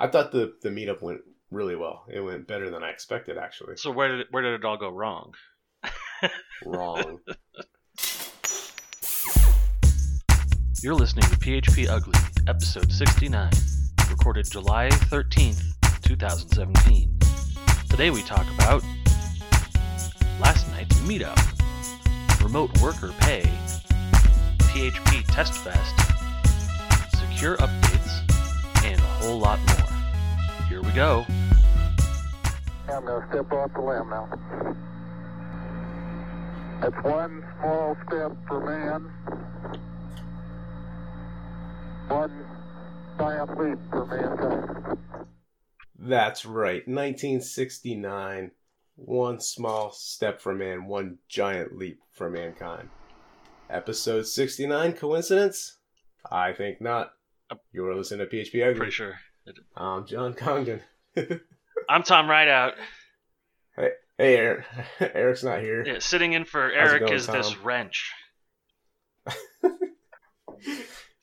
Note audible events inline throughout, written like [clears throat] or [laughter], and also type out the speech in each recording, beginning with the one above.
I thought the the meetup went really well. It went better than I expected, actually. So where did it, where did it all go wrong? Wrong. [laughs] You're listening to PHP Ugly, episode 69, recorded July 13th, 2017. Today we talk about last night's meetup, remote worker pay, PHP Test Fest, secure updates, and a whole lot more. Here we go. I'm going to step off the limb now. That's one small step for man, one giant leap for mankind. That's right. 1969. One small step for man, one giant leap for mankind. Episode 69. Coincidence? I think not. You're listening to PHP Ugly. Pretty sure. I'm John Congdon. [laughs] I'm Tom Rideout. Hey, hey, Eric. [laughs] Eric's not here. Yeah, sitting in for Eric going, is this wrench. [laughs]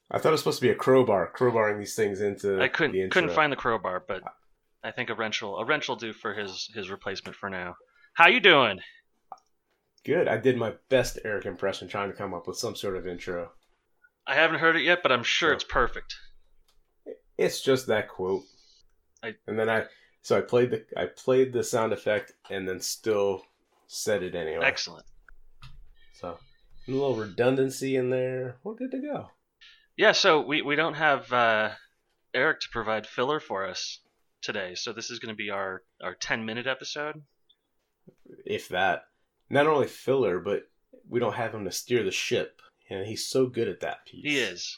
I thought it was supposed to be a crowbar, crowbarring these things into I couldn't couldn't find the crowbar, but I think a wrench will a wrench will do for his his replacement for now. How you doing? Good. I did my best Eric impression, trying to come up with some sort of intro. I haven't heard it yet, but I'm sure Oh. it's perfect. It's just that quote. I- and then I, so I played the, I played the sound effect, and then still said it anyway. Excellent. So a little redundancy in there. We're good to go. Yeah, so we we don't have uh, Eric to provide filler for us today, so this is going to be our our 10 minute episode. If that, not only filler, but we don't have him to steer the ship, and he's so good at that piece. He is.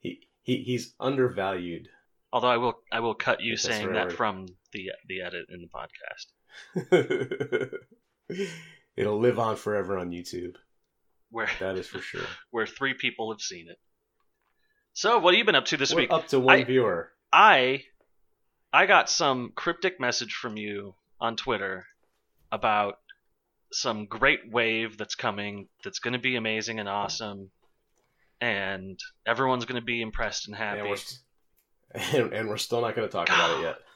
He, he he's undervalued. Although I will I will cut you that's saying that from the the edit in the podcast. [laughs] It'll live on forever on YouTube. Where That is for sure. [laughs] where three people have seen it. So, what have you been up to this We're week? up to one I- viewer. I I got some cryptic message from you on Twitter about some great wave that's coming that's going to be amazing and awesome and everyone's going to be impressed and happy. St- [laughs] and, and we're still not going to talk about it yet. [gasps]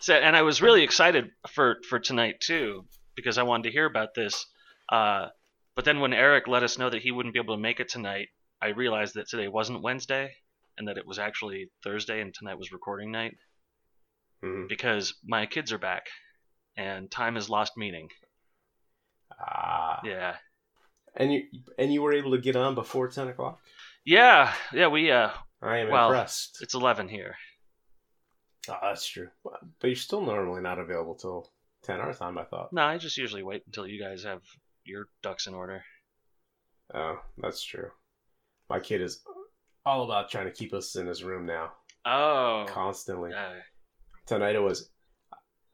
So, and I was really excited for for tonight too because I wanted to hear about this. Uh, but then when Eric let us know that he wouldn't be able to make it tonight, I realized that today wasn't Wednesday and that it was actually Thursday and tonight was recording night Mhm. because my kids are back and time has lost meaning. Ah. Yeah. And you and you were able to get on before ten o'clock. Yeah, yeah, we uh I am Well, impressed. it's 11 here. Oh, that's true. But you're still normally not available till ten our time. I thought. No, I just usually wait until you guys have your ducks in order. Oh, that's true. My kid is all about trying to keep us in his room now, Oh. constantly. Uh, Tonight it was,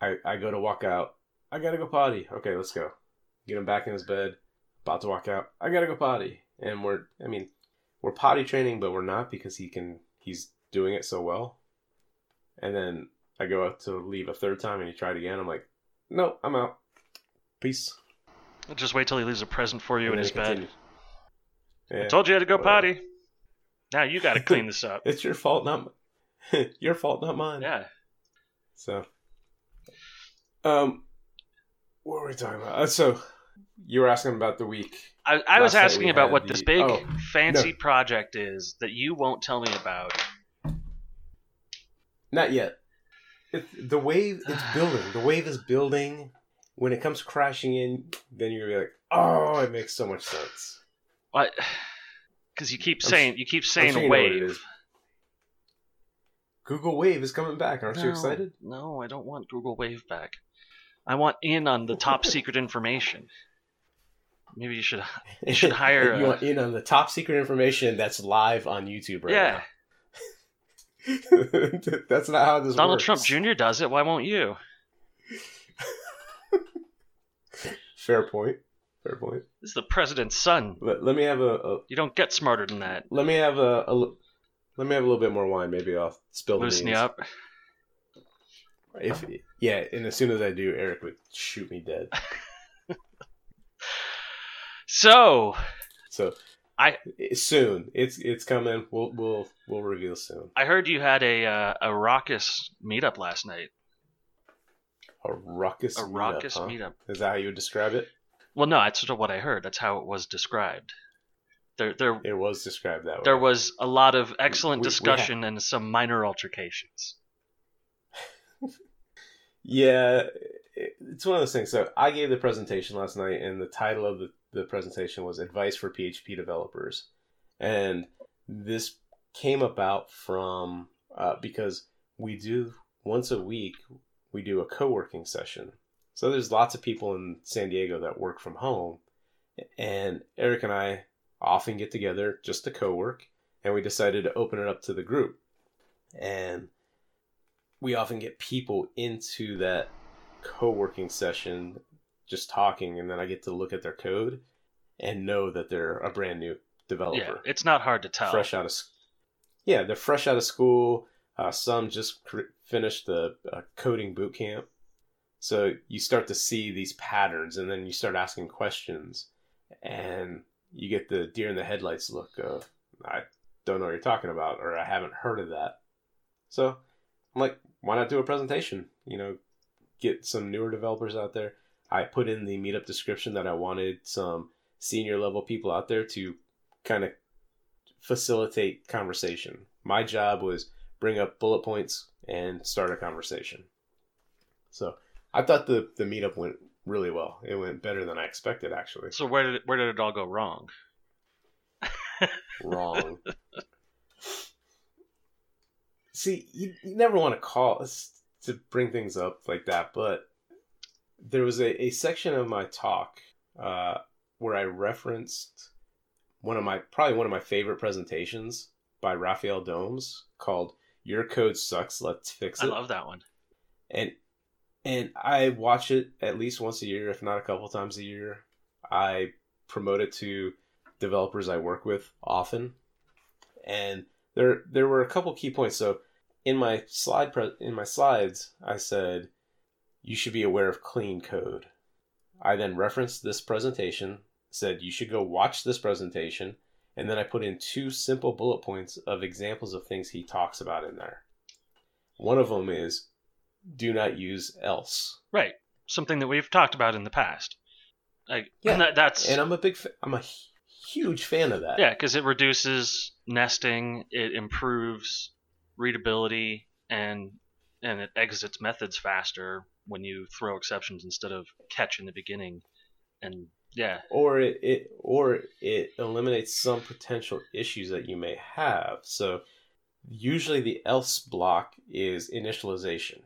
I I go to walk out. I gotta go potty. Okay, let's go. Get him back in his bed. About to walk out. I gotta go potty. And we're, I mean, we're potty training, but we're not because he can. He's doing it so well. And then I go out to leave a third time, and he tried again. I'm like, no, I'm out. Peace. just wait till he leaves a present for you And in his bed. Yeah. I told you I had to go whatever. potty. Now you got to clean this up. [laughs] It's your fault, not [laughs] your fault, not mine. Yeah. So, um, what were we talking about? Uh, so, you were asking about the week. I, I was asking about what the- this big oh, fancy no. project is that you won't tell me about. Not yet. It, the wave, it's building. The wave is building. When it comes crashing in, then you're gonna be like, "Oh, it makes so much sense." What? Because you keep I'm saying you keep saying sure you know what it wave. Google Wave is coming back. Aren't you excited? No, I don't want Google Wave back. I want in on the top secret information. Maybe you should. [laughs] You should [laughs] hire you a- want in on the top secret information that's live on YouTube right yeah, now. [laughs] that's not how this works. Donald works. Trump Jr. does it. Why won't you? Fair point. Fair point. This is the president's son. Let, let me have a, a You don't get smarter than that. let me have a, a let me have a little bit more wine. Maybe I'll spill the Loosen you beans. up. If yeah, and as soon as I do, Eric would shoot me dead. So, So I- soon. It's it's coming. We'll we'll we'll reveal soon. I heard you had a uh, a raucous meetup last night. A ruckus. A meetup, raucous huh? meetup. Is that how you would describe it? Well, no, that's sort of what I heard. That's how it was described. There, there, It was described that way. there was a lot of excellent We- we discussion and some minor altercations. [laughs] Yeah, it's one of those things. So I gave the presentation last night, and the title of the, the presentation was Advice for PHP Developers. And this came about from uh, because we do once a week, we do a co working session. So there's lots of people in San Diego that work from home. And Eric and I often get together just to co work, and we decided to open it up to the group. And we often get people into that co-working session just talking and then I get to look at their code and know that they're a brand new Yeah, developer it's not hard to tell. fresh out of yeah they're fresh out of school. Uh, some just cr- finished the uh, coding boot camp. So you start to see these patterns and then you start asking questions and you get the deer in the headlights look of i don't know what you're talking about or i haven't heard of that. So i'm like why not do a presentation? You know get some newer developers out there i put in the meetup description that i wanted some senior level people out there to kind of facilitate conversation. My job was bring up bullet points and start a conversation. So I thought the the meetup went really well. It went better than I expected, actually. So where did it, where did it all go wrong? [laughs] Wrong. See, you, you never want to call us to bring things up like that, but there was a, a section of my talk uh, where I referenced one of my probably one of my favorite presentations by Rafael Dohms called "Your Code Sucks, Let's Fix It." I love that one. and and I watch it at least once a year, if not a couple times a year. I promote it to developers I work with often, and there there were a couple key points. So in my slide pre- in my slides, I said you should be aware of clean code. I then referenced this presentation, said you should go watch this presentation, and then I put in two simple bullet points of examples of things he talks about in there. One of them is do not use else. Right. Something that we've talked about in the past. Like, Yeah, and that, that's And I'm a big fa- I'm a huge fan of that. yeah, because it reduces nesting, it improves readability, and and it exits methods faster when you throw exceptions instead of catch in the beginning. And yeah, Or it, it or it eliminates some potential issues that you may have. So usually the else block is initialization.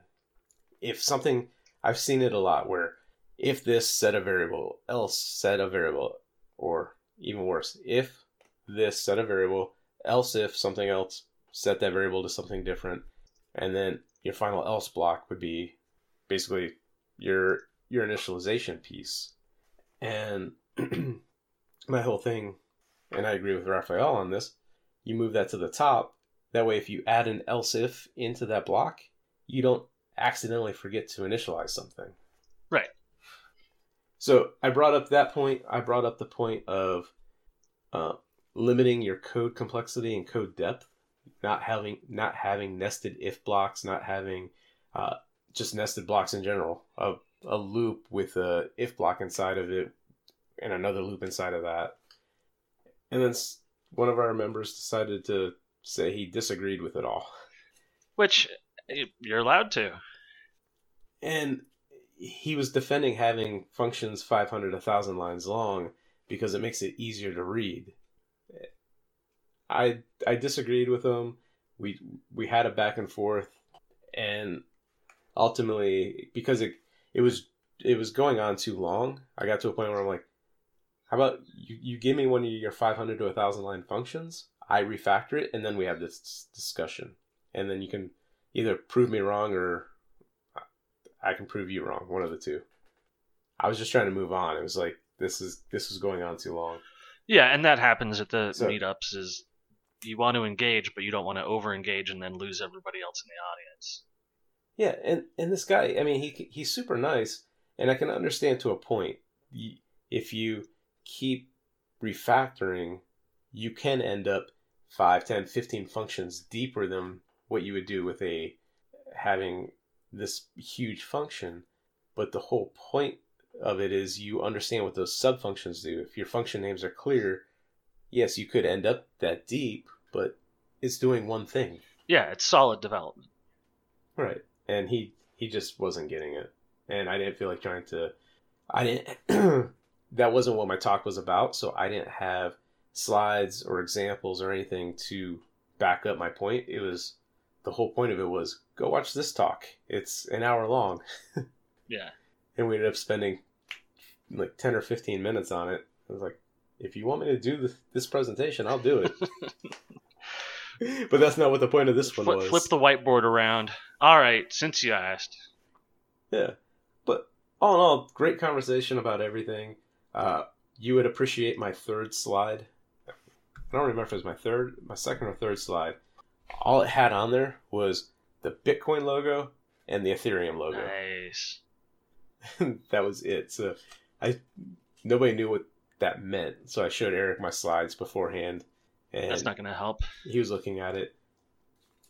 If something I've seen it a lot where if this set a variable, else set a variable, or even worse, if this set a variable, else if something else set that variable to something different, and then your final else block would be basically your your initialization piece. And [clears throat] my whole thing, and I agree with Rafael on this, you move that to the top. That way, if you add an else if into that block, you don't accidentally forget to initialize something. Right. So I brought up that point. I brought up the point of uh, limiting your code complexity and code depth, not having not having nested if blocks, not having uh, just nested blocks in general. A, a loop with a if block inside of it, and another loop inside of that. And then one of our members decided to say he disagreed with it all. which you're allowed to. And he was defending having functions 500, 1,000 lines long because it makes it easier to read. I I disagreed with him. We we had a back and forth, and ultimately because it it was it was going on too long, I got to a point where I'm like, how about you, you give me one of your 500 to 1,000 line functions, I refactor it, and then we have this discussion, and then you can either prove me wrong or I can prove you wrong. One of the two. I was just trying to move on. It was like this is this was going on too long. Yeah, and that happens at the So- meetups. Is you want to engage, but you don't want to over engage and then lose everybody else in the audience. Yeah, and and this guy, I mean, he he's super nice, and I can understand to a point. If you keep refactoring, you can end up 5, 10, 15 functions deeper than what you would do with a having this huge function. But the whole point of it is you understand what those subfunctions do. If your function names are clear, yes, you could end up that deep, but it's doing one thing. Yeah, it's solid development. Right. And he he just wasn't getting it. And I didn't feel like trying to I didn't [clears throat] that wasn't what my talk was about, so I didn't have slides or examples or anything to back up my point. It was the whole point of it was go watch this talk. It's an hour long. [laughs] Yeah. and we ended up spending like 10 or 15 minutes on it. I was like, if you want me to do this, this presentation, I'll do it. [laughs] but that's not what the point of this one Flip, was. flip the whiteboard around. All right, since you asked. Yeah. But all in all, great conversation about everything. Uh, you would appreciate my third slide. I don't remember if it was my third, my second or third slide. All it had on there was the Bitcoin logo and the Ethereum logo. Nice. [laughs] that was it. So I nobody knew what that meant. So I showed Eric my slides beforehand, and That's not going to help. he was looking at it.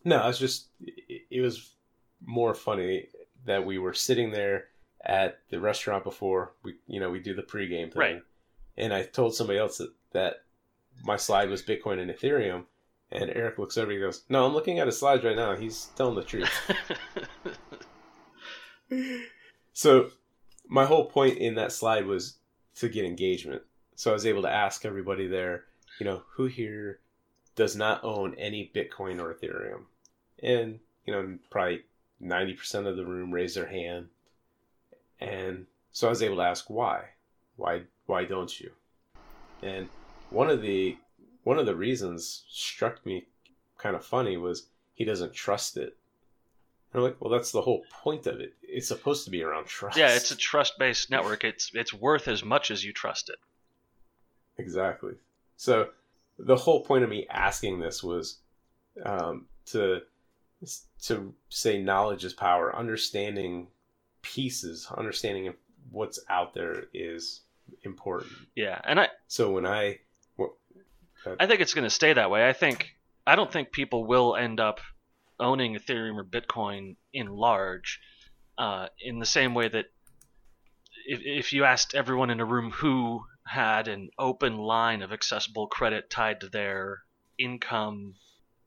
No, I was just it, it was more funny that we were sitting there at the restaurant before we you know we do the pregame thing, Right. and I told somebody else that, that my slide was Bitcoin and Ethereum. And Eric looks over. He goes, "No, I'm looking at his slides right now. He's telling the truth." [laughs] so my whole point in that slide was to get engagement so i was able to ask everybody there you know who here does not own any bitcoin or ethereum and you know probably 90% of the room raised their hand and so i was able to ask why why why don't you and one of the one of the reasons struck me kind of funny was he doesn't trust it and I'm like, well, that's the whole point of it. It's supposed to be around trust. yeah, it's a trust-based network. It's it's worth as much as you trust it. exactly. So the whole point of me asking this was um, to to say knowledge is power. Understanding pieces, understanding what's out there is important. Yeah, and I So when I I think it's going to stay that way. I think I don't think people will end up owning Ethereum or Bitcoin in large, uh, in the same way that if, if you asked everyone in a room who had an open line of accessible credit tied to their income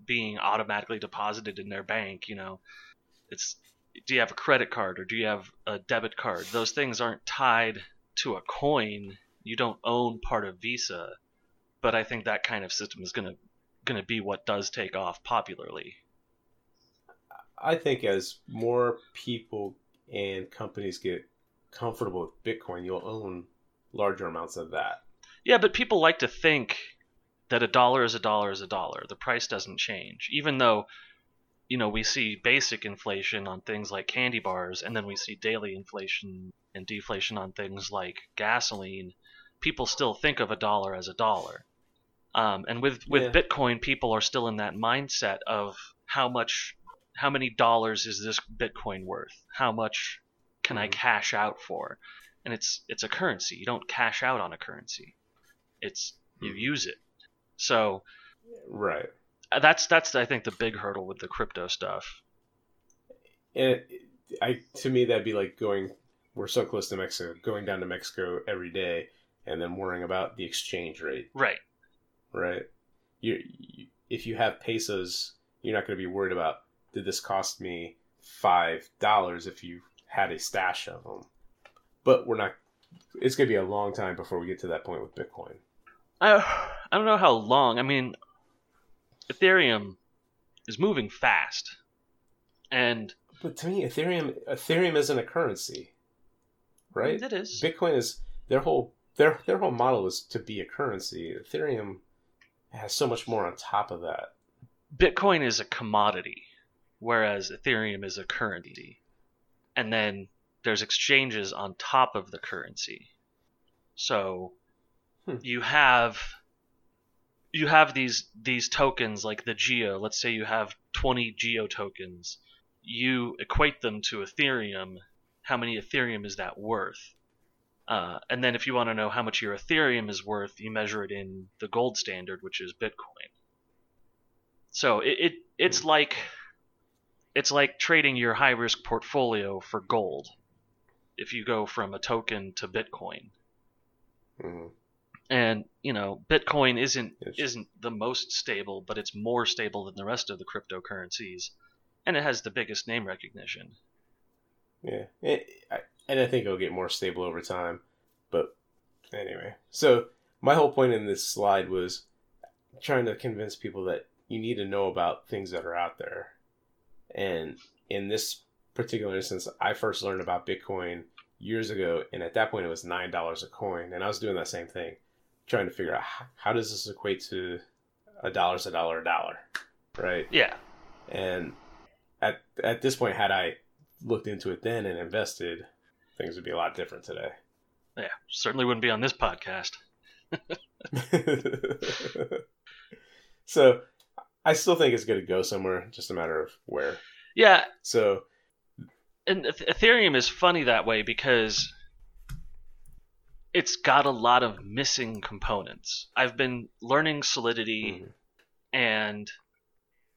being automatically deposited in their bank, you know, it's do you have a credit card or do you have a debit card? Those things aren't tied to a coin. You don't own part of Visa but I think that kind of system is gonna gonna be what does take off popularly. I think as more people and companies get comfortable with Bitcoin, you'll own larger amounts of that. Yeah, but people like to think that a dollar is a dollar is a dollar. The price doesn't change, even though you know we see basic inflation on things like candy bars, and then we see daily inflation and deflation on things like gasoline. People still think of a dollar as a dollar. Um, and with with Yeah. Bitcoin, people are still in that mindset of how much, how many dollars is this Bitcoin worth? How much can I Mhm. cash out for? And it's it's a currency. You don't cash out on a currency. It's you Mhm. use it. So Right. that's that's I think the big hurdle with the crypto stuff. And I to me that'd be like going we're so close to Mexico, going down to Mexico every day and then worrying about the exchange rate, Right. right? You, you if you have pesos, you're not going to be worried about did this cost me five dollars if you had a stash of them. But we're not. It's going to be a long time before we get to that point with Bitcoin. I I don't know how long. I mean, Ethereum is moving fast, and But to me, Ethereum Ethereum isn't a currency, right? it is. Bitcoin is their whole their their whole model is to be a currency. Ethereum has so much more on top of that. Bitcoin is a commodity, whereas Ethereum is a currency. And then there's exchanges on top of the currency. So Hmm. you have you have these these tokens like the Geo. Let's say you have 20 Geo tokens. You equate them to Ethereum. How many Ethereum is that worth? Uh, and then if you want to know how much your Ethereum is worth, you measure it in the gold standard, which is Bitcoin. So it, it it's like it's like trading your high risk portfolio for gold. If you go from a token to Bitcoin, hmm and you know Bitcoin isn't Yes. isn't the most stable, but it's more stable than the rest of the cryptocurrencies, and it has the biggest name recognition. Yeah, It- I- and I think it'll get more stable over time. But anyway, so my whole point in this slide was trying to convince people that you need to know about things that are out there. And in this particular instance, I first learned about Bitcoin years ago, and at that point, it was nine dollars a coin, and I was doing that same thing, trying to figure out how, how does this equate to a dollar's a dollar a dollar, right? Yeah, And at at this point, had I looked into it then and invested, things would be a lot different today. yeah, certainly wouldn't be on this podcast. [laughs] so I still think it's going to go somewhere, just a matter of where. Yeah, So and Ethereum is funny that way because it's got a lot of missing components. I've been learning Solidity, mhm, and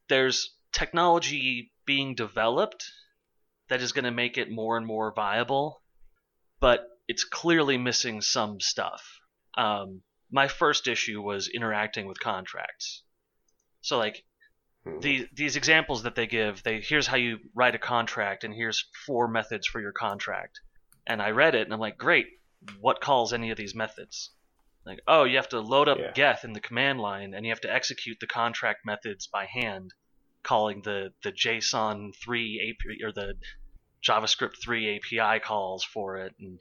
there's technology being developed that is going to make it more and more viable, but it's clearly missing some stuff. Um, my first issue was interacting with contracts. So, like, mhm. the, these examples that they give, they here's how you write a contract, and here's four methods for your contract. And I read it, and I'm like, great. What calls any of these methods? Like, oh, you have to load up Yeah. Geth in the command line, and you have to execute the contract methods by hand, calling the the JSON three API or the JavaScript three API calls for it, and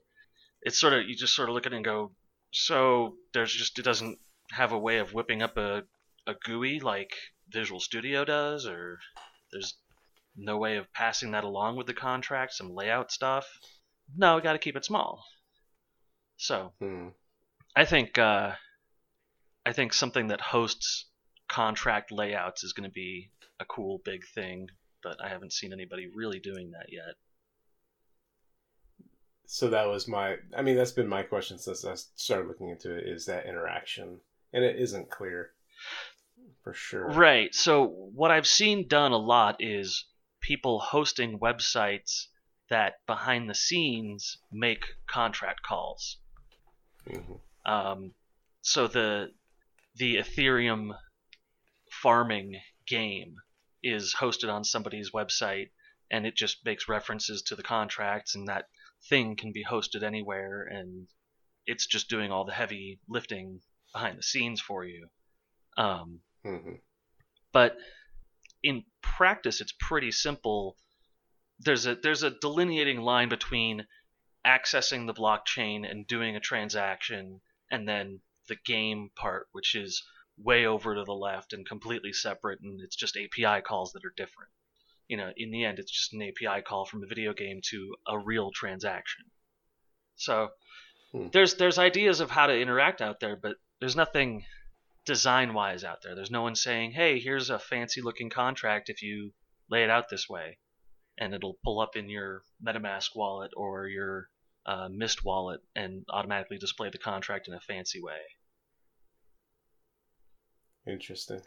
it's sort of you just sort of look at it and go, so there's just it doesn't have a way of whipping up a a GUI like Visual Studio does, or there's no way of passing that along with the contract, some layout stuff. No, we got to keep it small. So Mhm. I think uh, I think something that hosts contract layouts is going to be a cool big thing, but I haven't seen anybody really doing that yet. So that was my. I mean, that's been my question since I started looking into it. Is that interaction, and it isn't clear for sure. Right. So what I've seen done a lot is people hosting websites that behind the scenes make contract calls. Mhm. Um, so the the Ethereum farming game is hosted on somebody's website, and it just makes references to the contracts, and that thing can be hosted anywhere, and it's just doing all the heavy lifting behind the scenes for you. Um, Mhm. but in practice it's pretty simple there's a there's a delineating line between accessing the blockchain and doing a transaction and then the game part which is way over to the left and completely separate and it's just API calls that are different you know in the end it's just an API call from a video game to a real transaction so Hmm. there's there's ideas of how to interact out there but there's nothing design wise out there. There's no one saying, "Hey, here's a fancy looking contract if you lay it out this way," and it'll pull up in your MetaMask wallet or your uh, Mist wallet and automatically display the contract in a fancy way. Interesting.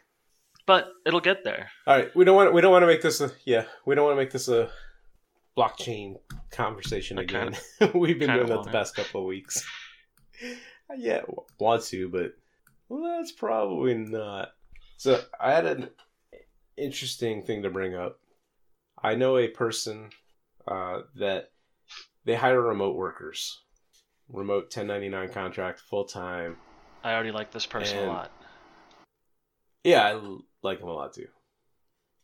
But it'll get there. All right, we don't want we don't want to make this a yeah we don't want to make this a blockchain conversation I again. [laughs] We've been doing that the past couple of weeks. [laughs] yeah, want to, but well, that's probably not. So I had an interesting thing to bring up. I know a person uh, that they hire remote workers, remote 1099 contract, full time. I already like this person And- a lot. Yeah, I like him a lot too.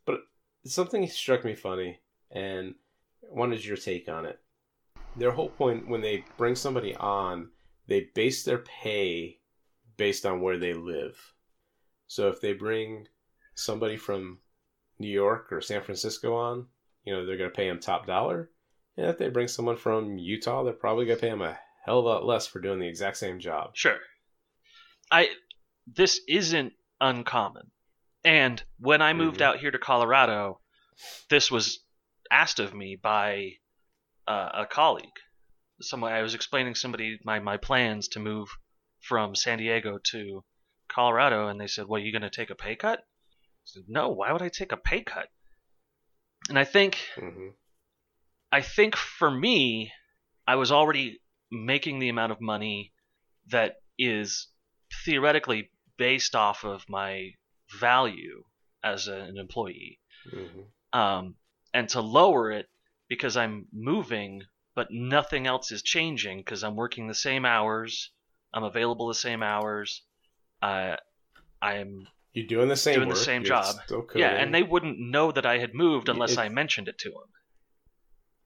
But something struck me funny, and wanted your take on it. Their whole point when they bring somebody on, they base their pay based on where they live. So if they bring somebody from New York or San Francisco on, you know, they're going to pay them top dollar. And if they bring someone from Utah, they're probably going to pay them a hell of a lot less for doing the exact same job. Sure. I this isn't uncommon. And when I moved Mhm. out here to Colorado, this was asked of me by uh, a colleague. someone I was explaining to somebody my my plans to move from San Diego to Colorado, and they said, "Well, you going to take a pay cut?" I said, "No. Why would I take a pay cut?" And I think hmm I think for me, I was already making the amount of money that is theoretically based off of my value as an employee. hmm Um, and to lower it because I'm moving, but nothing else is changing because I'm working the same hours, I'm available the same hours, uh, I'm You're doing the same Doing the same job. Yeah, and they wouldn't know that I had moved unless I mentioned it to them.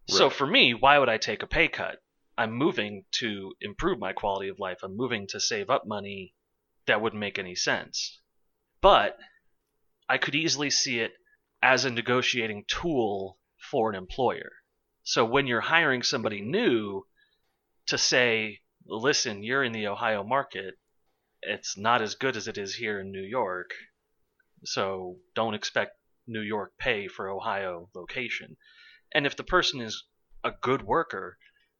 So for me, why would I take a pay cut? I'm moving to improve my quality of life. I'm moving to save up money that wouldn't make any sense. But I could easily see it as a negotiating tool for an employer. So when you're hiring somebody new to say, listen, you're in the Ohio market, it's not as good as it is here in New York. So don't expect New York pay for Ohio location. And if the person is a good worker,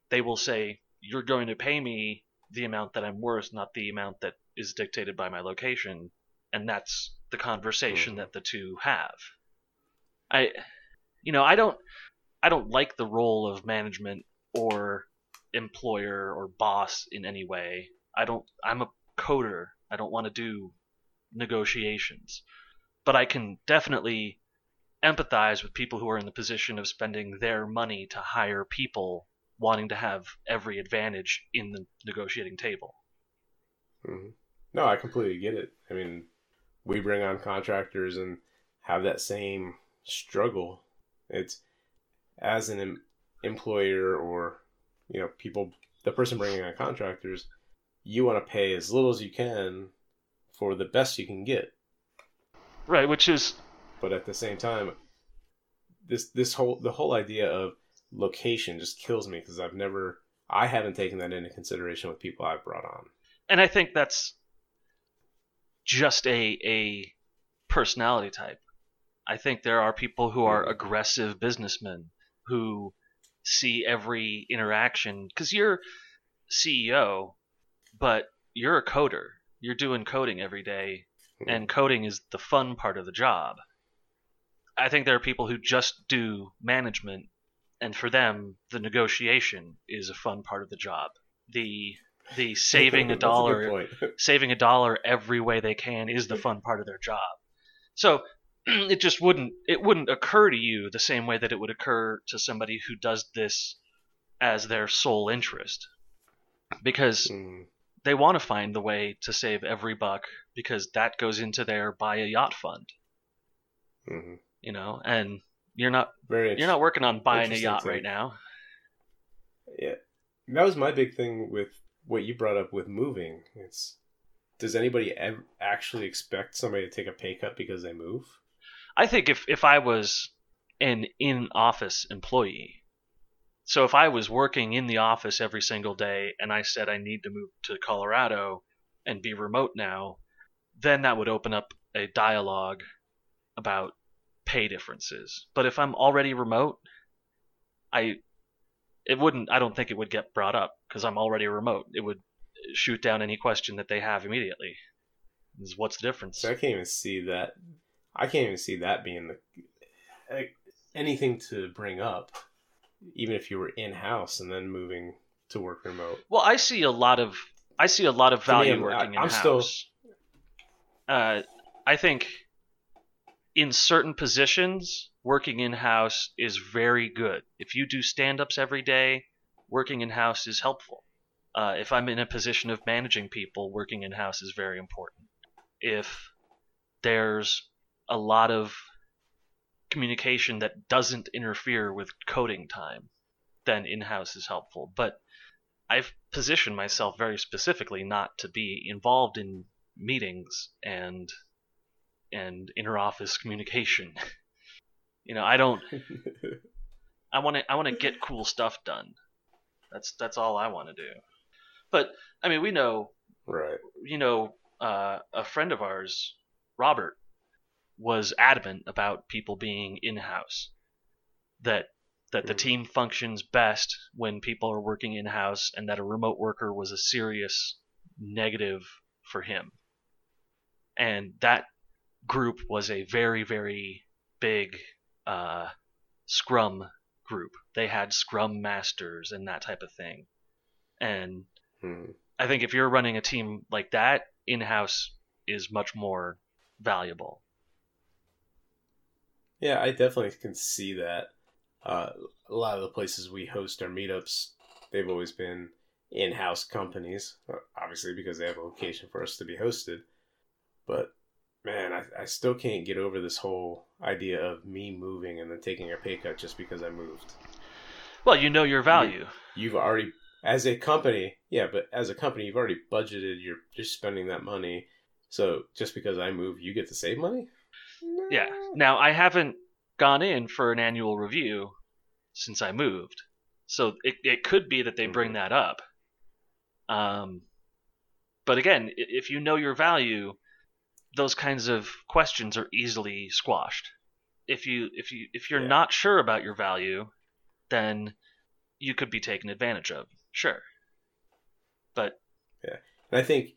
they will say, You're going to pay me the amount that I'm worth, not the amount that is dictated by my location. And that's the conversation Mhm. that the two have. I you know, I don't I don't like the role of management or employer or boss in any way. I don't I'm a coder. I don't want to do negotiations. But I can definitely empathize with people who are in the position of spending their money to hire people wanting to have every advantage in the negotiating table. hmm No, I completely get it. I mean, we bring on contractors and have that same struggle. It's as an em- employer or you know people, the person bringing on contractors, you want to pay as little as you can for the best you can get. Right, which is but at the same time this this whole the whole idea of location just kills me because i've never i haven't taken that into consideration with people i've brought on and I think that's just a a personality type. I think there are people who are mm-hmm. aggressive businessmen who see every interaction because you're CEO, but you're a coder. You're doing coding every day, mm-hmm. and coding is the fun part of the job. I think there are people who just do management, and for them, the negotiation is a fun part of the job. The the [laughs] saving a dollar point. [laughs] saving a dollar every way they can is the fun part of their job. So [clears throat] it just wouldn't it wouldn't occur to you the same way that it would occur to somebody who does this as their sole interest. Because Mm, they want to find the way to save every buck because that goes into their buy a yacht fund, mhm. You know, and you're not very you're not working on buying a yacht take. right now. yeah that was my big thing with what you brought up with moving it's does anybody ever actually expect somebody to take a pay cut because they move I think if if I was an in office employee, so if I was working in the office every single day and I said I need to move to Colorado and be remote now, then that would open up a dialogue about pay differences. But if I'm already remote, I it wouldn't I don't think it would get brought up because I'm already remote. It would shoot down any question that they have immediately. Is what's the difference? so i can't even see that i can't even see that being the anything to bring up even if you were in-house and then moving to work remote Well, I see a lot of I see a lot of For me, value working I- I'm in still- house. Uh, I think in certain positions, working in house is very good. If you do stand ups every day, working in house is helpful. Uh, if I'm in a position of managing people, working in house is very important. If there's a lot of communication that doesn't interfere with coding time, then in house is helpful. But I've positioned myself very specifically not to be involved in meetings and and interoffice communication. [laughs] you know, I don't I want to I want to get cool stuff done. That's that's all I want to do. But I mean, we know right you know, uh, a friend of ours, Robert, was adamant about people being in house. That that the Mhm. team functions best when people are working in house, and that a remote worker was a serious negative for him. And that group was a very, very big uh, Scrum group. They had Scrum masters and that type of thing. And Mhm. I think if you're running a team like that, in house is much more valuable. Yeah, I definitely can see that. Uh, a lot of the places we host our meetups, they've always been in-house companies, uh, obviously because they have a location for us to be hosted. But man, I, I still can't get over this whole idea of me moving and then taking a pay cut just because I moved. Well, you know your value. You've already, as a company, yeah, but as a company, you've already budgeted. You're just spending that money. So just because I move, you get to save money. Yeah. Now, I haven't gone in for an annual review since I moved. So it, it could be that they bring that up. Um, but again, if you know your value, those kinds of questions are easily squashed. If you if you if you're Yeah. not sure about your value, then you could be taken advantage of. Sure. But yeah. And I think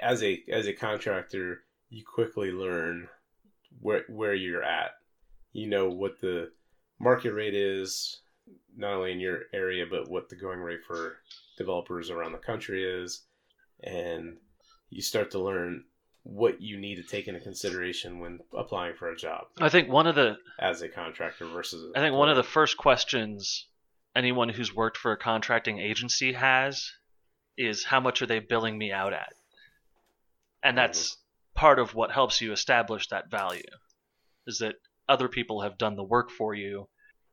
as a as a contractor, you quickly learn where where you're at. You know what the market rate is, not only in your area, but what the going rate for developers around the country is, and you start to learn what you need to take into consideration when applying for a job I think one of the as a contractor versus. I think one of the first questions anyone who's worked for a contracting agency has is how much are they billing me out at? And mm-hmm. that's part of what helps you establish that value is that other people have done the work for you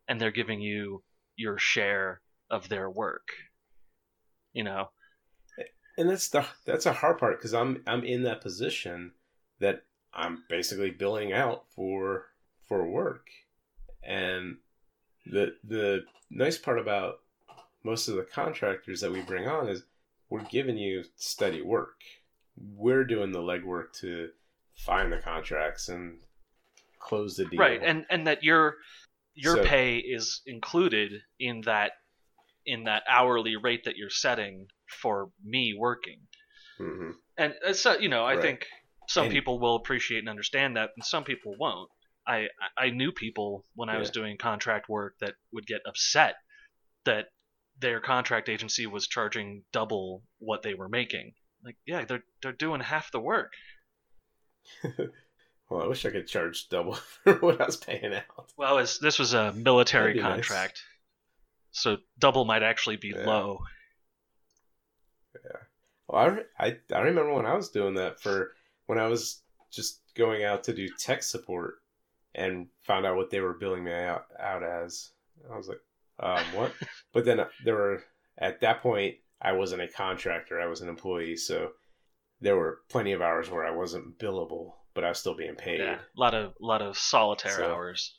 and they're giving you your share of their work. You know, and that's the that's a hard part because I'm I'm in that position that I'm basically billing out for for work, and the the nice part about most of the contractors that we bring on is we're giving you steady work. We're doing the legwork to find the contracts and close the deal. right? And and that your your So- pay is included in that in that hourly rate that you're setting for me working. hmm and so you know I Right. think some And- people will appreciate and understand that, and some people won't. I I knew people when I was doing contract work that would get upset that their contract agency was charging double what they were making. Like, yeah, they're they're doing half the work. [laughs] well, I wish I could charge double [laughs] for what I was paying out. Well, this was a military That'd nice. contract, so double might actually be Yeah. low. Well, I, I I remember when I was doing that for when I was just going out to do tech support and found out what they were billing me out, out as. I was like, um, what? [laughs] but then there were at that point I wasn't a contractor; I was an employee, so there were plenty of hours where I wasn't billable, but I was still being paid. Yeah, a lot of lot of solitaire So- hours.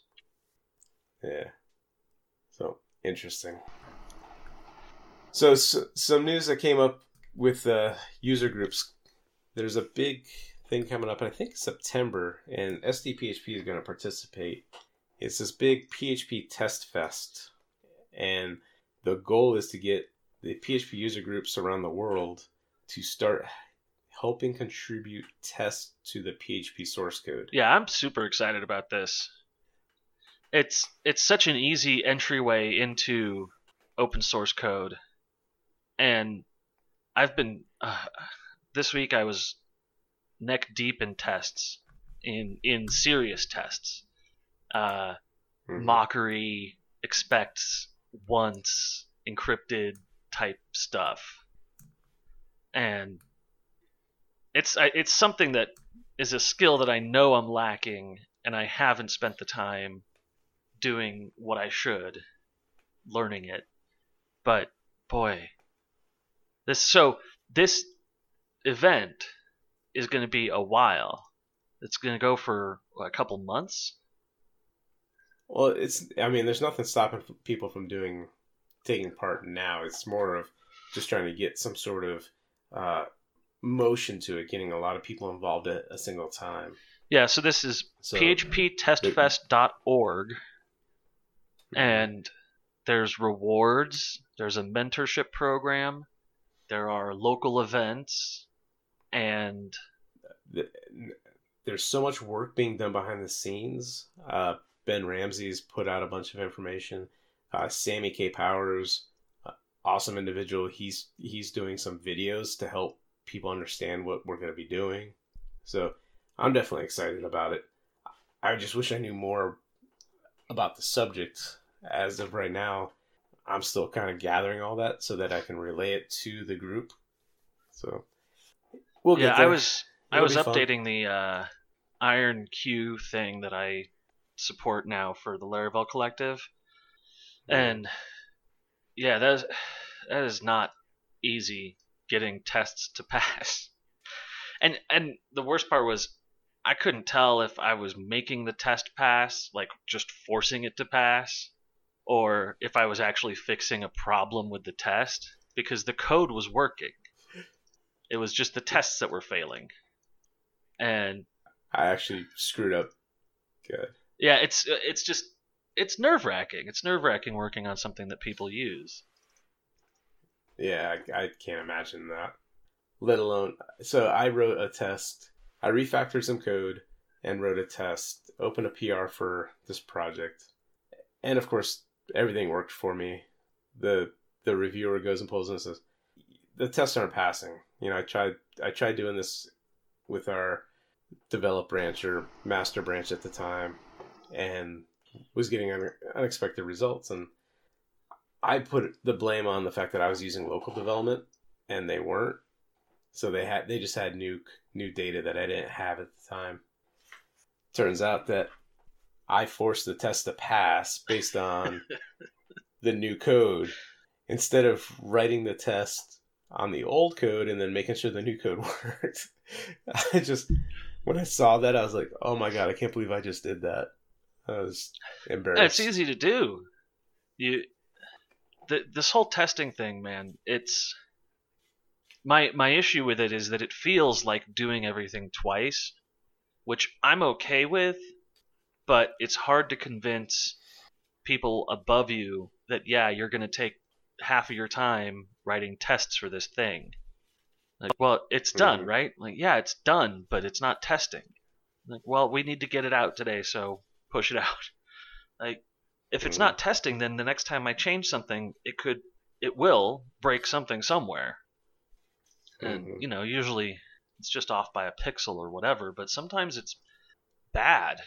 Yeah. So interesting. So, s some news that came up with uh, user groups. There's a big thing coming up, I think September, and SDPHP is going to participate. It's this big PHP test fest, and the goal is to get the PHP user groups around the world to start helping contribute tests to the PHP source code. Yeah, I'm super excited about this. It's it's such an easy entryway into open source code, and I've been uh, this week I was neck deep in tests, in in serious tests, uh, Mhm. mockery, expects once, encrypted type stuff, and it's I- it's something that is a skill that I know I'm lacking, and I haven't spent the time doing what I should, learning it. But boy, this so this event is going to be a while. It's going to go for what, a couple months. Well, it's. I mean, there's nothing stopping people from doing, taking part now. It's more of just trying to get some sort of uh, motion to it, getting a lot of people involved at a single time. Yeah, so this is So, phptestfest.org, and there's rewards, there's a mentorship program, there are local events, and there's so much work being done behind the scenes. Uh, ben Ramsey's put out a bunch of information. Uh, Sammy Kaye Powers, uh, awesome individual. He's he's doing some videos to help people understand what we're going to be doing. So I'm definitely excited about it. I just wish I knew more about the subject. As of right now, I'm still kind of gathering all that so that I can relay it to the group. So we'll yeah, I was It'll I was updating fun. the uh, Iron Queue thing that I support now for the Laravel Collective, and yeah, that is, that is not easy getting tests to [laughs] pass. And and the worst part was I couldn't tell if I was making the test pass, like just forcing it to pass, or if I was actually fixing a problem with the test because the code was working. It was just the tests that were failing. And I actually screwed up good. Yeah, it's it's just it's nerve wracking. It's nerve wracking working on something that people use. Yeah, I, I can't imagine that. Let alone, so I wrote a test. I refactored some code and wrote a test. Opened a PR for this project, and of course, everything worked for me. the The reviewer goes and pulls and says, "The tests aren't passing." You know, I tried. I tried doing this with our develop branch or master branch at the time, and was getting un- unexpected results. And I put the blame on the fact that I was using local development, and they weren't. So they had they just had new new data that I didn't have at the time. Turns out that I forced the test to pass based on [laughs] the new code instead of writing the test on the old code and then making sure the new code [laughs] worked. I just when I saw that I was like, "Oh my god, I can't believe I just did that." I was embarrassed. It's easy to do. You the, this whole testing thing, man, it's my my issue with it is that it feels like doing everything twice, which I'm okay with, but it's hard to convince people above you that yeah, you're going to take half of your time writing tests for this thing. Like, well, it's done, mm-hmm. right? Like, yeah, it's done, but it's not testing. Like, well, we need to get it out today, so push it [laughs] out. Like, if it's not mm-hmm. testing, then the next time I change something, it could, it will break something somewhere. And mm-hmm. you know, usually it's just off by a pixel or whatever, but sometimes it's bad.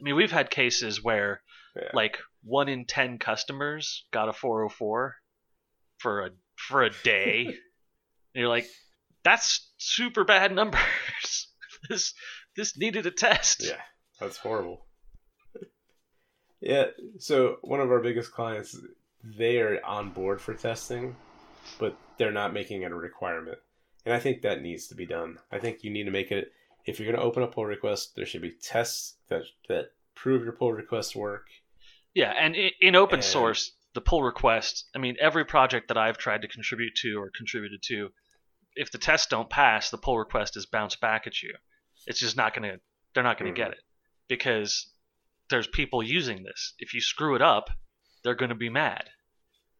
I mean, we've had cases where yeah. like one in ten customers got a 404 for a for a day. [laughs] and you're like, that's super bad numbers. [laughs] this this needed a test. Yeah, that's horrible. [laughs] yeah, so one of our biggest clients, they are on board for testing, but they're not making it a requirement. And I think that needs to be done. I think you need to make it if you're going to open a pull request, there should be tests that that prove your pull request work. Yeah, and in open and, source, the pull request, I mean, every project that I've tried to contribute to or contributed to, if the tests don't pass, the pull request is bounced back at you. It's just not going to, they're not going to mm-hmm. get it because there's people using this. If you screw it up, they're going to be mad.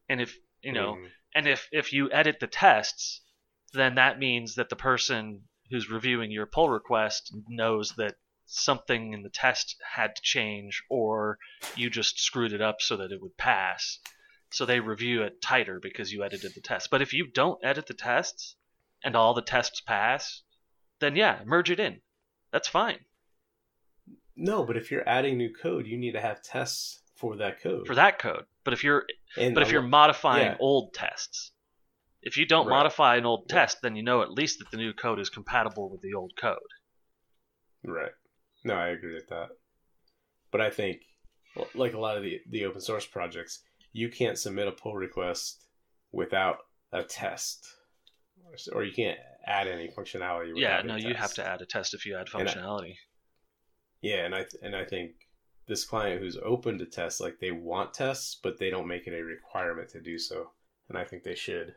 And if, you know, mm-hmm. and if, if you edit the tests, then that means that the person who's reviewing your pull request knows that something in the test had to change or you just screwed it up so that it would pass. So they review it tighter because you edited the test. But if you don't edit the tests and all the tests pass, then yeah, merge it in. That's fine. No, but if you're adding new code, you need to have tests for that code. For that code. But if you're and but if you're modifying yeah. old tests, if you don't right. modify an old test, then you know at least that the new code is compatible with the old code. Right. No, I agree with that. But I think, like a lot of the, the open source projects, you can't submit a pull request without a test, or you can't add any functionality. Yeah, no, you have to add a test if you add functionality. I, yeah, and I and I think this client who's open to tests, like they want tests, but they don't make it a requirement to do so, and I think they should,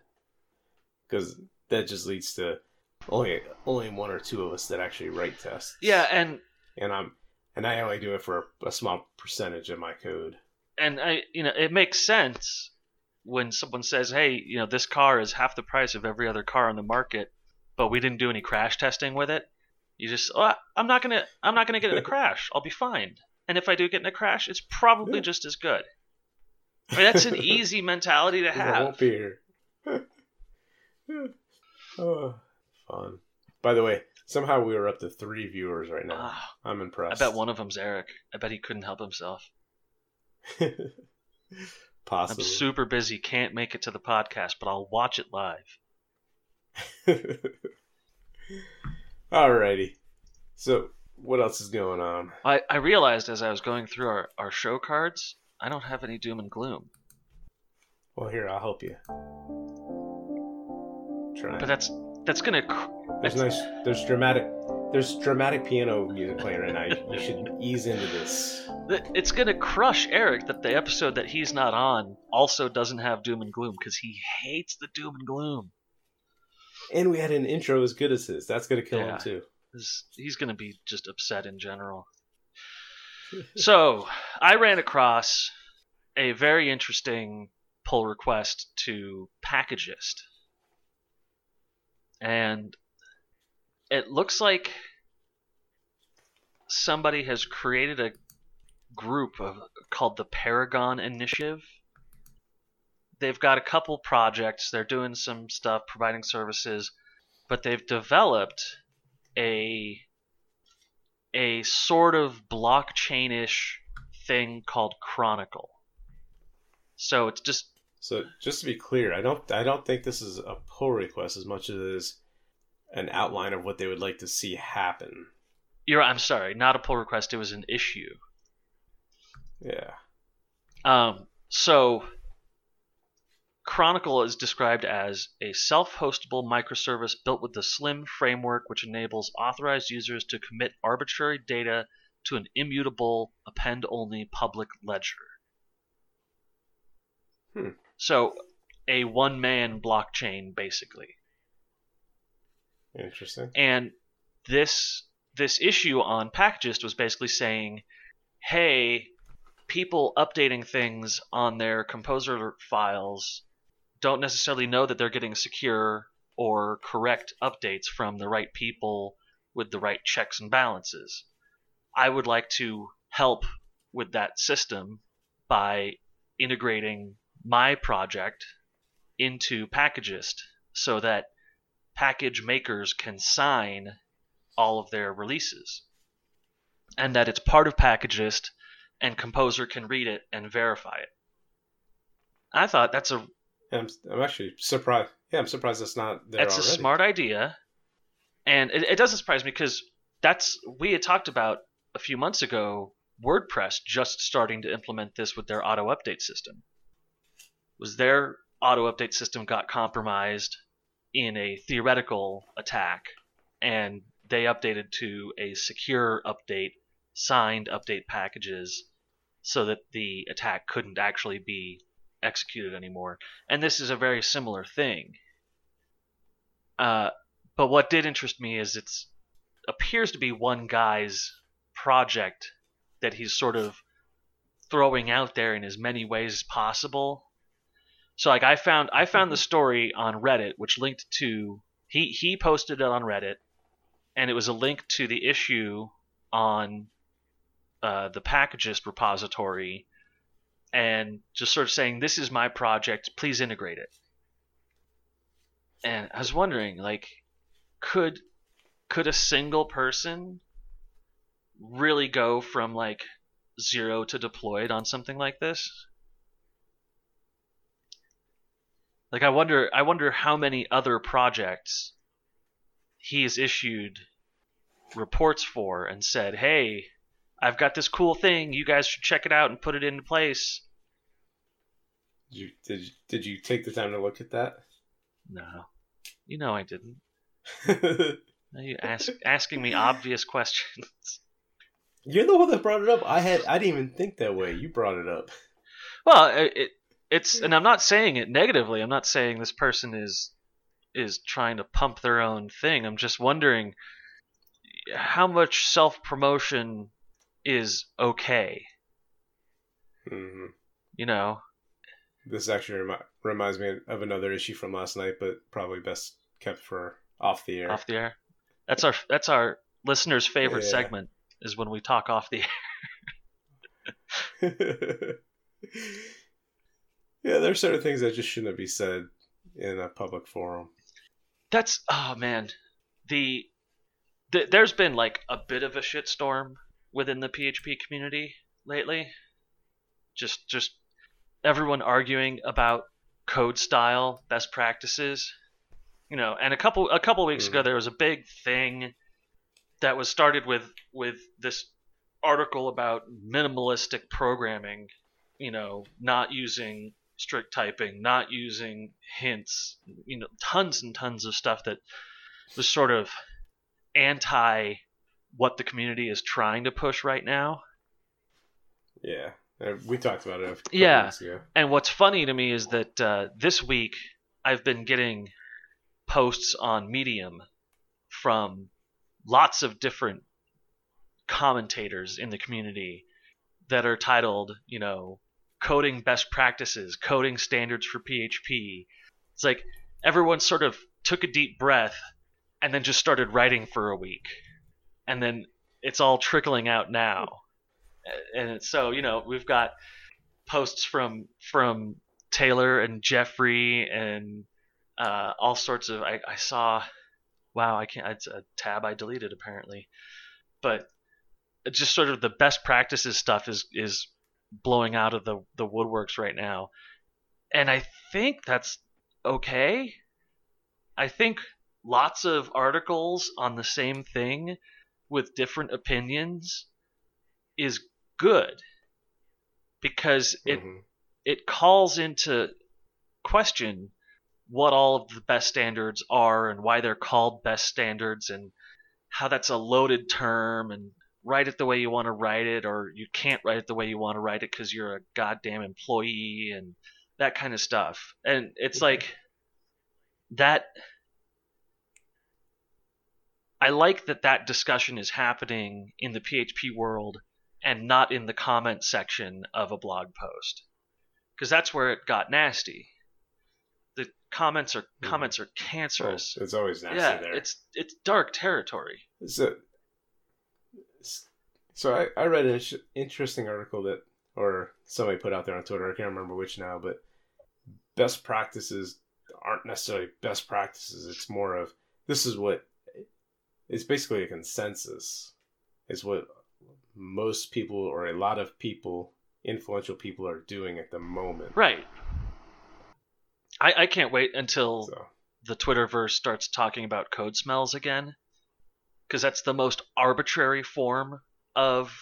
because that just leads to only only one or two of us that actually write tests. Yeah, and and I'm and I only do it for a, a small percentage of my code. and I, you know, it makes sense when someone says, "Hey, you know, this car is half the price of every other car on the market, but we didn't do any crash testing with it." You just, oh, I'm not gonna, I'm not gonna get in a [laughs] crash. I'll be fine. And if I do get in a crash, it's probably Yeah. just as good. I mean, that's an [laughs] easy mentality to 'Cause I have. won't be here. Oh, fun. By the way, somehow we are up to three viewers right now. Ah, I'm impressed. I bet one of them's Eric. I bet he couldn't help himself. [laughs] Possibly. I'm super busy, can't make it to the podcast, but I'll watch it live. [laughs] Alrighty. So, what else is going on? I, I realized as I was going through our, our show cards, I don't have any doom and gloom. Well, here I'll help you. Try. But that's that's gonna. cr- There's nice. There's dramatic. There's dramatic piano music playing right now. You, you [laughs] should ease into this. It's gonna crush Eric that the episode that he's not on also doesn't have doom and gloom because he hates the doom and gloom. And we had an intro as good as his. That's gonna kill Yeah. him too. He's gonna be just upset in general. [laughs] So I ran across a very interesting pull request to Packagist, and it looks like somebody has created a group of, called the Paragon Initiative. They've got a couple projects. They're doing some stuff, providing services, but they've developed a a sort of blockchain-ish thing called Chronicle. So it's just So just to be clear, I don't. I don't think this is a pull request as much as it is an outline of what they would like to see happen. you're I'm sorry, not a pull request, it was an issue. Yeah. Um, so, Chronicle is described as a self hostable microservice built with the Slim framework, which enables authorized users to commit arbitrary data to an immutable, append only public ledger. Hmm. So, a one man blockchain, basically. Interesting. And this this issue on Packagist was basically saying, hey, people updating things on their composer files don't necessarily know that they're getting secure or correct updates from the right people with the right checks and balances. I would like to help with that system by integrating my project into Packagist so that package makers can sign all of their releases and that it's part of Packagist and Composer can read it and verify it. I thought that's a I'm, I'm actually surprised. Yeah, I'm surprised it's not there that's already. a smart idea, and it, it doesn't surprise me because that's we had talked about a few months ago. WordPress just starting to implement this with their auto update system. Was their auto update system got compromised in a theoretical attack, and they updated to a secure update, signed update packages, so that the attack couldn't actually be executed anymore. And this is a very similar thing. Uh, but what did interest me is it's appears to be one guy's project that he's sort of throwing out there in as many ways as possible. So like I found I found the story on Reddit which linked to he he posted it on Reddit and it was a link to the issue on uh, the Packagist repository and just sort of saying this is my project please integrate it. And i was wondering like could could a single person really go from like zero to deployed on something like this like i wonder i wonder how many other projects he has issued reports for and said hey I've got this cool thing. You guys should check it out and put it into place. Did you, did, you- did you take the time to look at that? No, you know I didn't. [laughs] Now you ask asking me obvious questions. You're the one that brought it up. I had I didn't even think that way. You brought it up. Well, it it's and I'm not saying it negatively. I'm not saying this person is is trying to pump their own thing. I'm just wondering how much self promotion is okay. hmm You know, This actually remi- reminds me of another issue from last night, but probably best kept for off the air. off the air. That's our that's our listeners' favorite Yeah. segment is when we talk off the air. [laughs] [laughs] [laughs] yeah, there's certain things that just shouldn't be said in a public forum. That's oh man, the, the there's been like a bit of a shitstorm within the PHP community lately. Just just everyone arguing about code style, best practices, you know. And a couple a couple weeks ago Mhm. there was a big thing that was started with with this article about minimalistic programming, you know, not using strict typing, not using hints, you know, tons and tons of stuff that was sort of anti what the community is trying to push right now. Yeah, Uh, we talked about it Yeah. weeks ago. And what's funny to me is that uh, this week I've been getting posts on Medium from lots of different commentators in the community that are titled, you know, coding best practices, coding standards for PHP. It's like everyone sort of took a deep breath and then just started writing for a week. And then it's all trickling out now. And so, you know, we've got posts from from Taylor and Jeffrey and uh, all sorts of. I, I saw, wow, I can't. It's a tab I deleted apparently, but just sort of the best practices stuff is is blowing out of the the woodworks right now, and I think that's okay. I think lots of articles on the same thing with different opinions is good because it Mhm. it calls into question what all of the best standards are and why they're called best standards and how that's a loaded term and write it the way you want to write it or you can't write it the way you want to write it because you're a goddamn employee and that kind of stuff and it's like that i like that that discussion is happening in the php world and not in the comment section of a blog post because that's where it got nasty. The comments are comments are Well, cancerous. it's always nasty yeah, there. it's it's dark territory. So, so I, I read an interesting article that, or somebody put out there on Twitter. I can't remember which now, but best practices aren't necessarily best practices. It's more of this is what it's basically a consensus. It's what most people or a lot of people, influential people, are doing at the moment. Right. I I can't wait until So the Twitterverse starts talking about code smells again, because that's the most arbitrary form of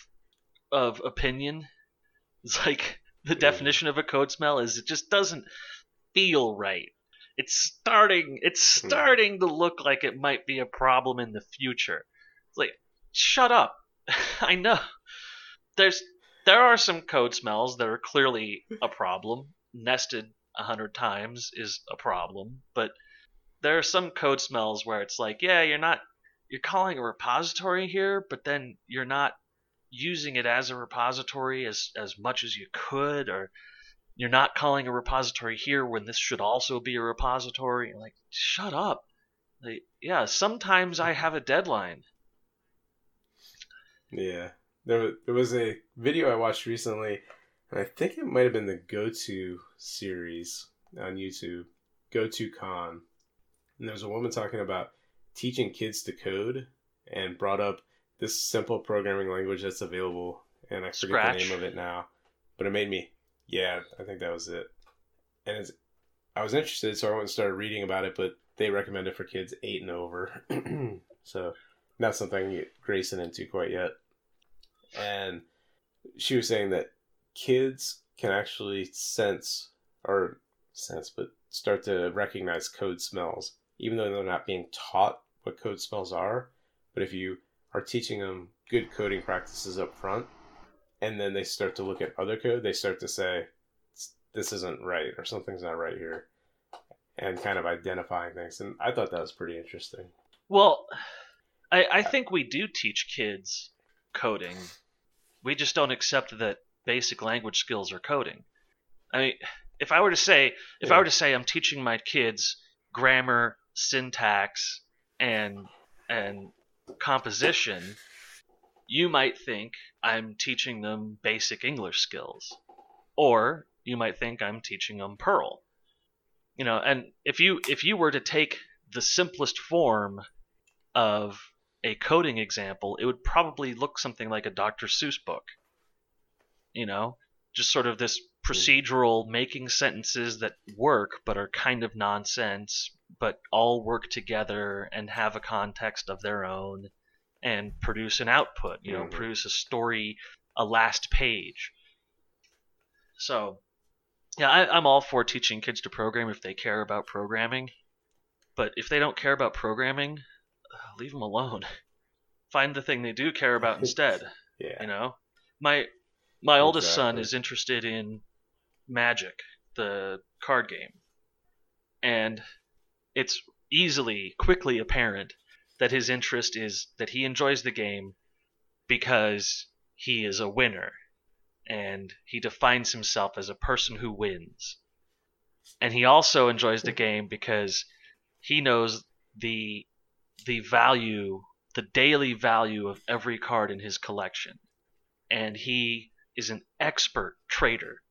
of opinion. It's like the Yeah. definition of a code smell is it just doesn't feel right. It's starting it's Hmm. starting to look like it might be a problem in the future. It's like shut up. [laughs] I know. There's there are some code smells that are clearly a problem. Nested a hundred times is a problem, but there are some code smells where it's like, yeah, you're not you're calling a repository here, but then you're not using it as a repository as as much as you could, or you're not calling a repository here when this should also be a repository. Like, shut up. Like, yeah, sometimes I have a deadline. Yeah, there there was a video I watched recently, and I think it might have been the Go To series on YouTube, GOTO Con, and there was a woman talking about teaching kids to code, and brought up this simple programming language that's available, and I forget Scratch? the name of it now, but it made me, yeah, I think that was it, and it's, I was interested, so I went and started reading about it, but they recommend it for kids eight and over, [clears throat] so not something I can get Grayson into quite yet. And she was saying that kids can actually sense or sense, but start to recognize code smells, even though they're not being taught what code smells are. But if you are teaching them good coding practices up front, and then they start to look at other code, they start to say, "This isn't right," or "Something's not right here," and kind of identifying things. And I thought that was pretty interesting. Well, I, I think we do teach kids coding. We just don't accept that basic language skills are coding. I mean, if I were to say, if I were to say I'm teaching my kids grammar, syntax, and and composition, you might think I'm teaching them basic English skills, or you might think I'm teaching them Perl. You know, and if you if you were to take the simplest form of a coding example, it would probably look something like a Dr. Seuss book. You know, just sort of this hmm. procedural making sentences that work but are kind of nonsense, but all work together and have a context of their own and produce an output, you know, Mhm. produce a story, a last page. So, yeah, I, I'm all for teaching kids to program if they care about programming. But if they don't care about programming, leave them alone. [laughs] Find the thing they do care [laughs] about instead. Yeah. You know, my my oldest son is interested in Magic, the card game, and it's easily, quickly apparent that his interest is that he enjoys the game because he is a winner, and he defines himself as a person who wins. And he also enjoys the game because he knows the the value, the daily value of every card in his collection. And he is an expert trader.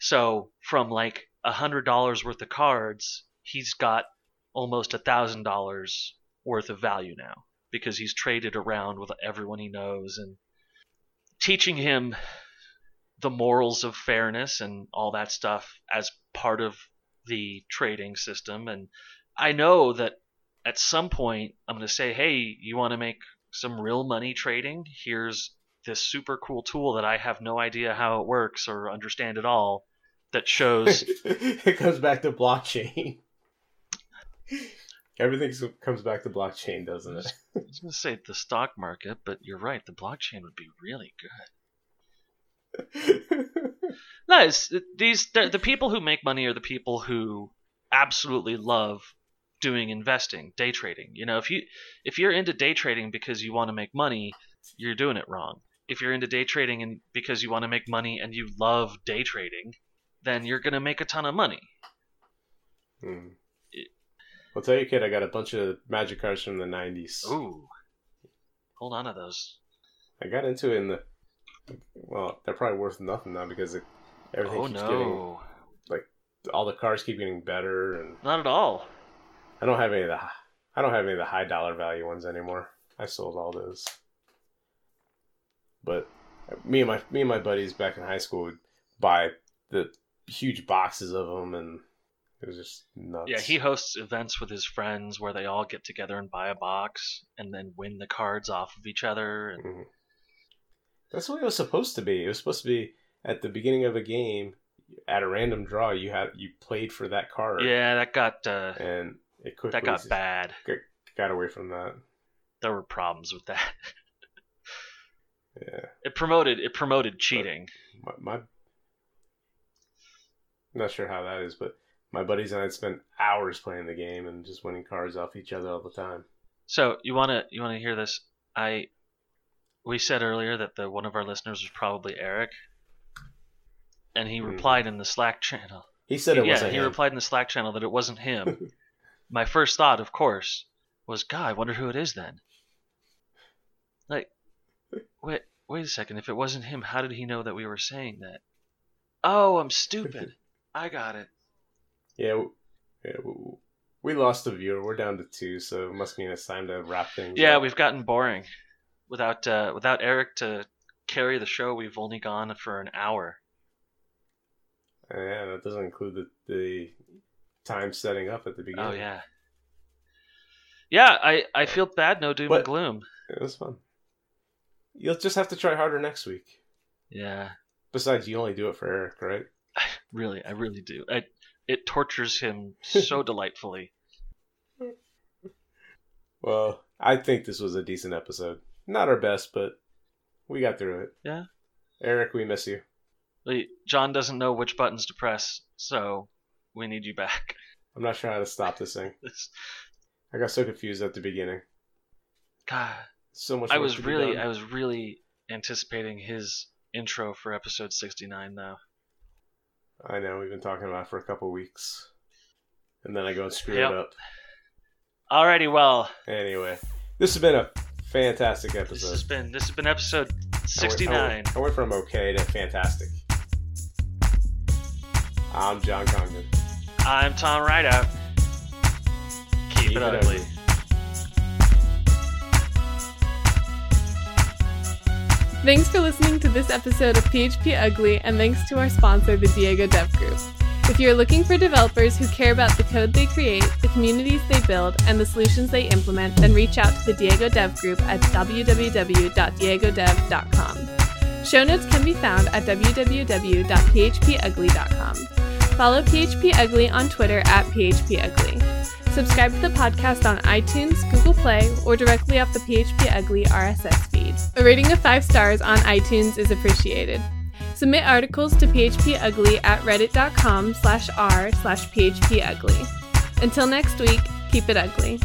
So from like a hundred dollars worth of cards, he's got almost a thousand dollars worth of value now because he's traded around with everyone he knows and teaching him the morals of fairness and all that stuff as part of the trading system and I know that at some point I'm going to say, "Hey, you want to make some real money trading? Here's this super cool tool that I have no idea how it works or understand at all that shows [laughs] it goes back to blockchain. Everything comes back to blockchain, doesn't it? I was going to say the stock market, but you're right, the blockchain would be really good. [laughs] No, it's, these the, the people who make money are the people who absolutely love doing investing, day trading. You know, if you if you're into day trading because you want to make money, you're doing it wrong. If you're into day trading and because you want to make money and you love day trading, then you're gonna make a ton of money. Hmm. I'll tell you, kid, I got a bunch of magic cards from the '90s. Ooh, hold on to those. I got into it in the. Well, they're probably worth nothing now because it, everything Oh keeps getting. Like, All the cards keep getting better, and not at all. I don't have any of the. I don't have any of the high dollar value ones anymore. I sold all those. But me and my me and my buddies back in high school would buy the huge boxes of them, and it was just nuts. Yeah, he hosts events with his friends where they all get together and buy a box and then win the cards off of each other. And Mhm. That's what it was supposed to be. It was supposed to be at the beginning of a game, at a random draw. You had you played for that card. yeah, that got uh, and it quickly that got bad. got away from that. There were problems with that. [laughs] Yeah, It promoted it promoted cheating. my, my not sure how that is, but my buddies and I'd spend hours playing the game and just winning cards off each other all the time. So you wanna you wanna hear this? I we said earlier that the one of our listeners was probably Eric, and he Mhm. replied in the Slack channel. He said it yeah, wasn't he him. replied in the Slack channel that it wasn't him. [laughs] My first thought, of course, was, God, I wonder who it is then. Like, wait, wait a second. If it wasn't him, how did he know that we were saying that? Oh, I'm stupid. [laughs] I got it. Yeah, yeah, we lost a viewer. We're down to two, so it must mean it's time to wrap things. Yeah, up. we've gotten boring. Without uh, without Eric to carry the show, we've only gone for an hour. Yeah, that doesn't include the, the time setting up at the beginning. Oh yeah. Yeah, I, I feel bad. No doom But- and gloom. It was fun. You'll just have to try harder next week. Yeah, Besides, you only do it for Eric, right? [laughs] really, I really do. I, it tortures him so [laughs] delightfully. Well, I think this was a decent episode. Not our best, but we got through it. Yeah. Eric, we miss you. Wait, John doesn't know which buttons to press, so we need you back. I'm not sure how to stop this thing. [laughs] I got so confused at the beginning. God, So much. I was really. I was really anticipating his intro for episode 69, though. I know we've been talking about it for a couple weeks, and then I go and screw Yep. it up. Alrighty, well, Anyway, this has been a fantastic episode. this has been this has been episode I went- I went, I went from okay to fantastic. I'm John Congdon. I'm Tom Rideout. Keep, Keep it, it ugly. ugly. Thanks for listening to this episode of PHP Ugly, and thanks to our sponsor, the Diego Dev Group. If you're looking for developers who care about the code they create, the communities they build, and the solutions they implement, then reach out to the Diego Dev Group at www.diegodev.com. Show notes can be found at www.phpugly.com. Follow PHP Ugly on Twitter at PHP Ugly. Subscribe to the podcast on iTunes, Google Play, or directly off the PHP Ugly RSS feed. A rating of 5 stars on iTunes is appreciated. Submit articles to phpugly at reddit.com slash r slash phpugly. Until next week, keep it ugly.